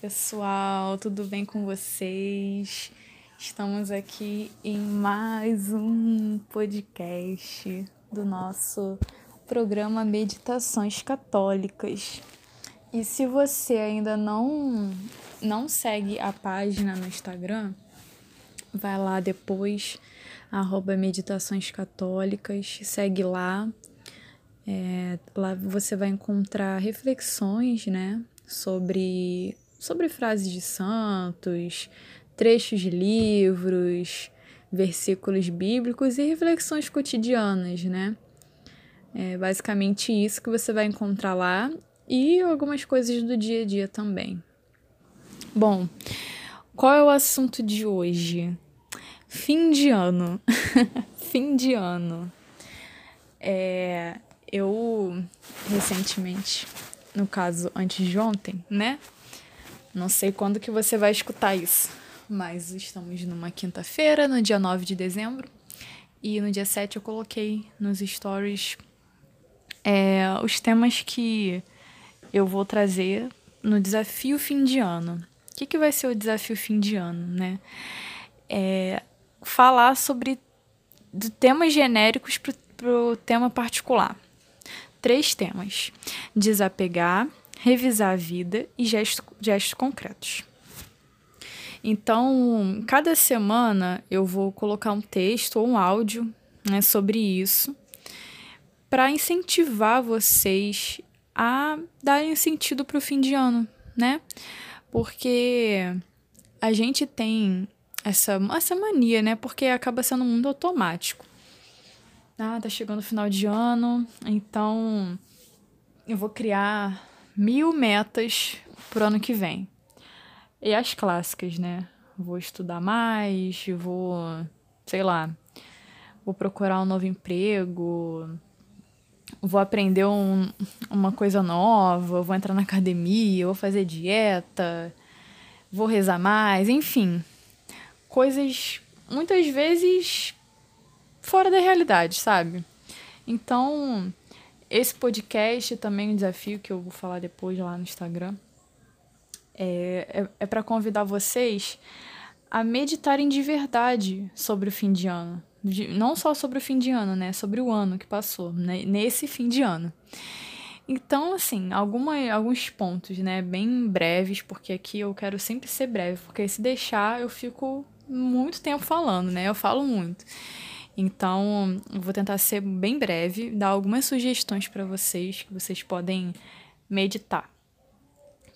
pessoal, tudo bem com vocês? Estamos aqui em mais um podcast do nosso programa Meditações Católicas. E se você ainda não não segue a página no Instagram, vai lá depois, arroba Meditações Católicas, segue lá. É, lá você vai encontrar reflexões, né, sobre sobre frases de santos, trechos de livros, versículos bíblicos e reflexões cotidianas, né? É basicamente isso que você vai encontrar lá e algumas coisas do dia a dia também. Bom, qual é o assunto de hoje? Fim de ano. Fim de ano. É, eu recentemente, no caso antes de ontem, né? Não sei quando que você vai escutar isso, mas estamos numa quinta-feira, no dia 9 de dezembro, e no dia 7 eu coloquei nos stories é, os temas que eu vou trazer no desafio fim de ano. O que, que vai ser o desafio fim de ano, né? É falar sobre temas genéricos para o tema particular. Três temas: desapegar, revisar a vida e gestos, gestos concretos. Então, cada semana eu vou colocar um texto ou um áudio né, sobre isso para incentivar vocês a darem sentido para o fim de ano, né? Porque a gente tem essa, essa mania, né? Porque acaba sendo um mundo automático. Ah, tá chegando o final de ano, então eu vou criar mil metas pro ano que vem. E as clássicas, né? Vou estudar mais, vou, sei lá, vou procurar um novo emprego, vou aprender um, uma coisa nova, vou entrar na academia, vou fazer dieta, vou rezar mais, enfim. Coisas muitas vezes fora da realidade, sabe? Então, esse podcast também é um desafio que eu vou falar depois lá no Instagram. É, é, é para convidar vocês a meditarem de verdade sobre o fim de ano. De, não só sobre o fim de ano, né? Sobre o ano que passou, né? nesse fim de ano. Então, assim, alguma, alguns pontos, né? Bem breves, porque aqui eu quero sempre ser breve, porque se deixar eu fico muito tempo falando, né? Eu falo muito. Então, eu vou tentar ser bem breve, dar algumas sugestões para vocês que vocês podem meditar.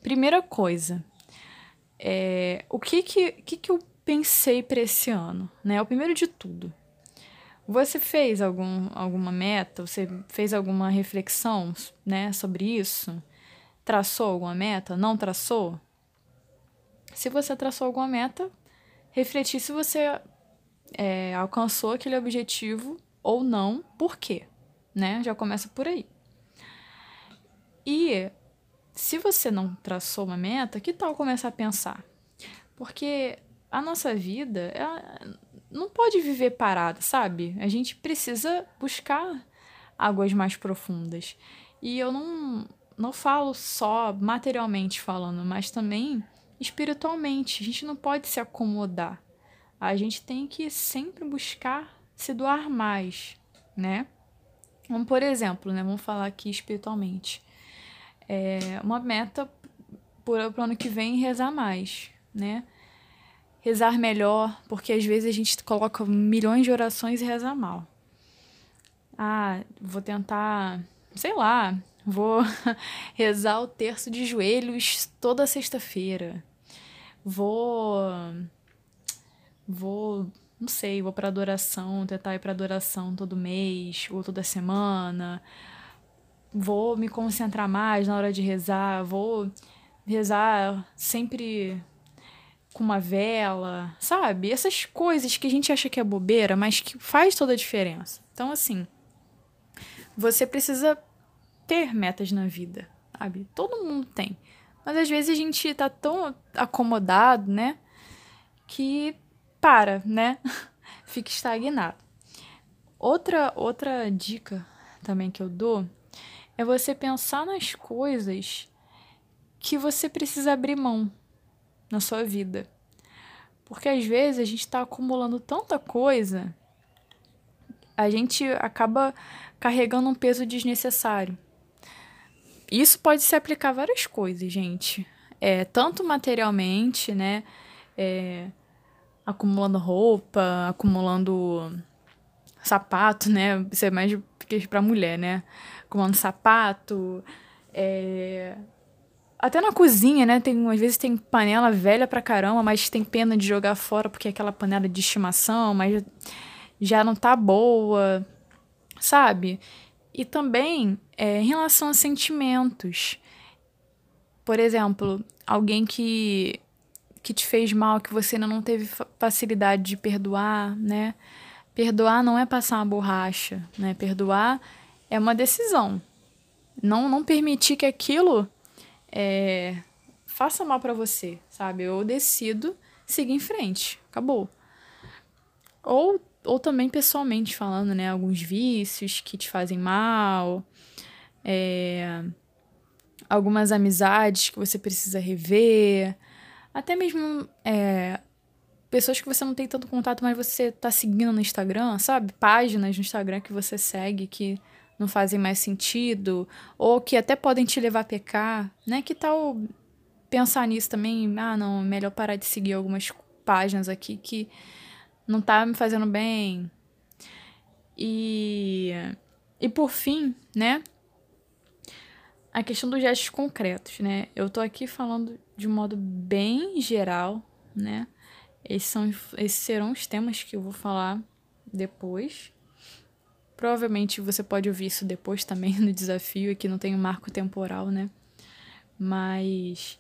Primeira coisa, é, o que que, que, que eu pensei para esse ano? Né? O primeiro de tudo, você fez algum, alguma meta? Você fez alguma reflexão né, sobre isso? Traçou alguma meta? Não traçou? Se você traçou alguma meta, refletir se você é, alcançou aquele objetivo ou não, por quê? Né? Já começa por aí. E se você não traçou uma meta, que tal começar a pensar? Porque a nossa vida não pode viver parada, sabe? A gente precisa buscar águas mais profundas. E eu não, não falo só materialmente falando, mas também espiritualmente. A gente não pode se acomodar a gente tem que sempre buscar se doar mais, né? Vamos, por exemplo, né? Vamos falar aqui espiritualmente. É uma meta para o ano que vem rezar mais, né? Rezar melhor, porque às vezes a gente coloca milhões de orações e reza mal. Ah, vou tentar, sei lá, vou rezar o terço de joelhos toda sexta-feira. Vou vou, não sei, vou para adoração, tentar ir para adoração todo mês ou toda semana. Vou me concentrar mais na hora de rezar, vou rezar sempre com uma vela, sabe? Essas coisas que a gente acha que é bobeira, mas que faz toda a diferença. Então, assim, você precisa ter metas na vida, sabe? Todo mundo tem. Mas às vezes a gente tá tão acomodado, né? Que para, né? Fica estagnado. Outra, outra dica também que eu dou é você pensar nas coisas que você precisa abrir mão, na sua vida. Porque às vezes a gente está acumulando tanta coisa, a gente acaba carregando um peso desnecessário. Isso pode se aplicar a várias coisas, gente. É, tanto materialmente, né? É, acumulando roupa, acumulando sapato, né? Isso é mais para mulher, né? Acumulando sapato, é, até na cozinha, né? Tem, às vezes tem panela velha pra caramba, mas tem pena de jogar fora porque é aquela panela de estimação, mas já não tá boa, sabe? E também é, em relação a sentimentos. Por exemplo, alguém que, que te fez mal, que você ainda não teve facilidade de perdoar, né? Perdoar não é passar uma borracha, né? Perdoar é uma decisão. Não, não permitir que aquilo é, faça mal para você, sabe? Eu decido seguir em frente, acabou. Ou, ou também pessoalmente falando, né? Alguns vícios que te fazem mal, é, algumas amizades que você precisa rever, até mesmo é, pessoas que você não tem tanto contato, mas você tá seguindo no Instagram, sabe? Páginas no Instagram que você segue que não fazem mais sentido, ou que até podem te levar a pecar, né? Que tal pensar nisso também? Ah, não, é melhor parar de seguir algumas páginas aqui que não tá me fazendo bem. E e por fim, né? A questão dos gestos concretos, né? Eu tô aqui falando de um modo bem geral, né? Esses, são, esses serão os temas que eu vou falar depois. Provavelmente você pode ouvir isso depois também no desafio, que não tem um marco temporal, né? Mas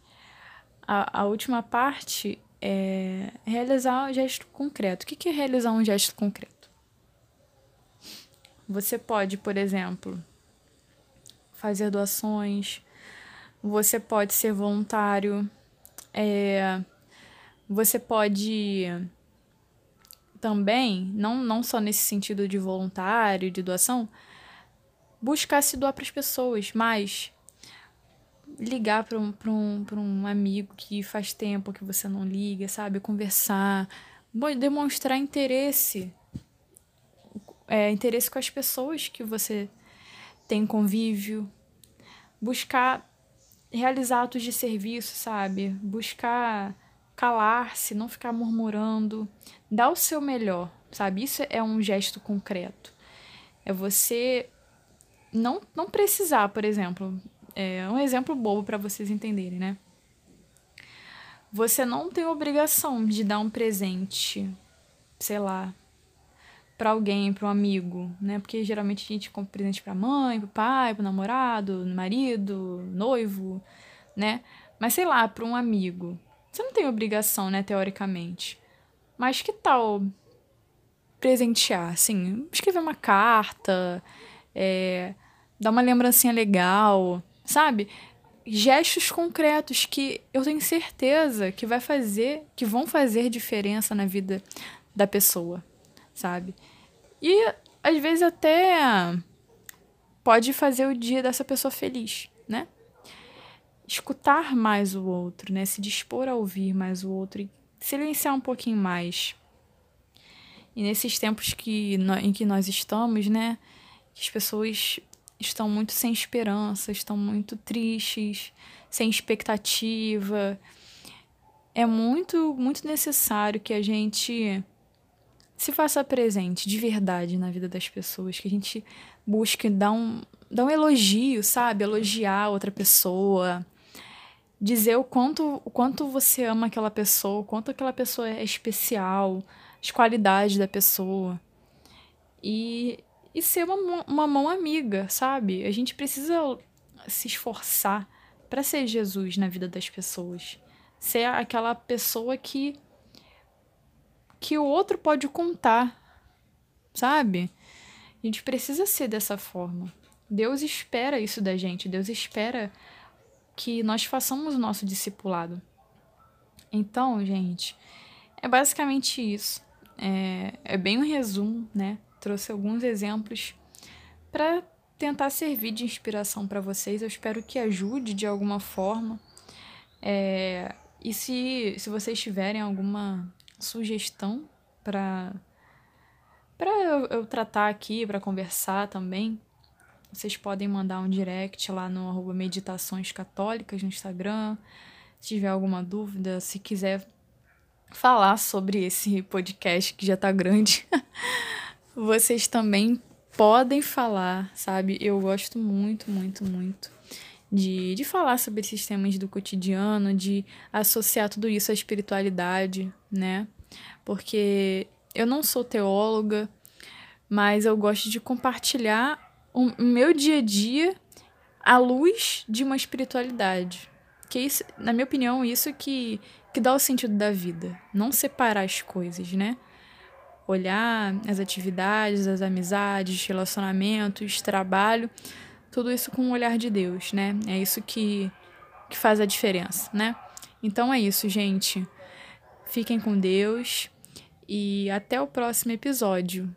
a, a última parte é realizar um gesto concreto. O que é realizar um gesto concreto? Você pode, por exemplo, fazer doações, você pode ser voluntário, é, você pode também, não, não só nesse sentido de voluntário, de doação, buscar se doar para as pessoas, mas ligar para um, um, um amigo que faz tempo que você não liga, sabe? Conversar, demonstrar interesse. É, interesse com as pessoas que você tem convívio. Buscar realizar atos de serviço, sabe? Buscar calar-se, não ficar murmurando, dar o seu melhor, sabe? Isso é um gesto concreto. É você não, não precisar, por exemplo, é um exemplo bobo para vocês entenderem, né? Você não tem obrigação de dar um presente, sei lá, para alguém, para um amigo, né? Porque geralmente a gente compra presente para mãe, para pai, para namorado, marido, noivo, né? Mas sei lá, para um amigo. Você não tem obrigação, né, teoricamente. Mas que tal presentear, assim, escrever uma carta, é, dar uma lembrancinha legal, sabe? Gestos concretos que eu tenho certeza que vai fazer, que vão fazer diferença na vida da pessoa, sabe? E às vezes até pode fazer o dia dessa pessoa feliz, né? escutar mais o outro, né? Se dispor a ouvir mais o outro e silenciar um pouquinho mais. E nesses tempos que, em que nós estamos, né? As pessoas estão muito sem esperança, estão muito tristes, sem expectativa. É muito, muito necessário que a gente se faça presente de verdade na vida das pessoas, que a gente busque dar um, dar um elogio, sabe? Elogiar outra pessoa, dizer o quanto, o quanto você ama aquela pessoa, o quanto aquela pessoa é especial, as qualidades da pessoa. E, e ser uma, uma mão amiga, sabe? A gente precisa se esforçar para ser Jesus na vida das pessoas. Ser aquela pessoa que que o outro pode contar, sabe? A gente precisa ser dessa forma. Deus espera isso da gente. Deus espera que nós façamos o nosso discipulado. Então, gente, é basicamente isso. É, é bem um resumo, né? Trouxe alguns exemplos para tentar servir de inspiração para vocês. Eu espero que ajude de alguma forma. É, E se, se vocês tiverem alguma sugestão para para eu, eu tratar aqui, para conversar também, vocês podem mandar um direct lá no arroba Meditações Católicas no Instagram. Se tiver alguma dúvida, se quiser falar sobre esse podcast que já tá grande, vocês também podem falar, sabe? Eu gosto muito, muito, muito de, de falar sobre esses temas do cotidiano, de associar tudo isso à espiritualidade, né? Porque eu não sou teóloga, mas eu gosto de compartilhar o meu dia a dia à luz de uma espiritualidade. Que isso, na minha opinião, isso que, que dá o sentido da vida. Não separar as coisas, né? Olhar as atividades, as amizades, relacionamentos, trabalho, tudo isso com o olhar de Deus, né? É isso que, que faz a diferença, né? Então é isso, gente. Fiquem com Deus e até o próximo episódio.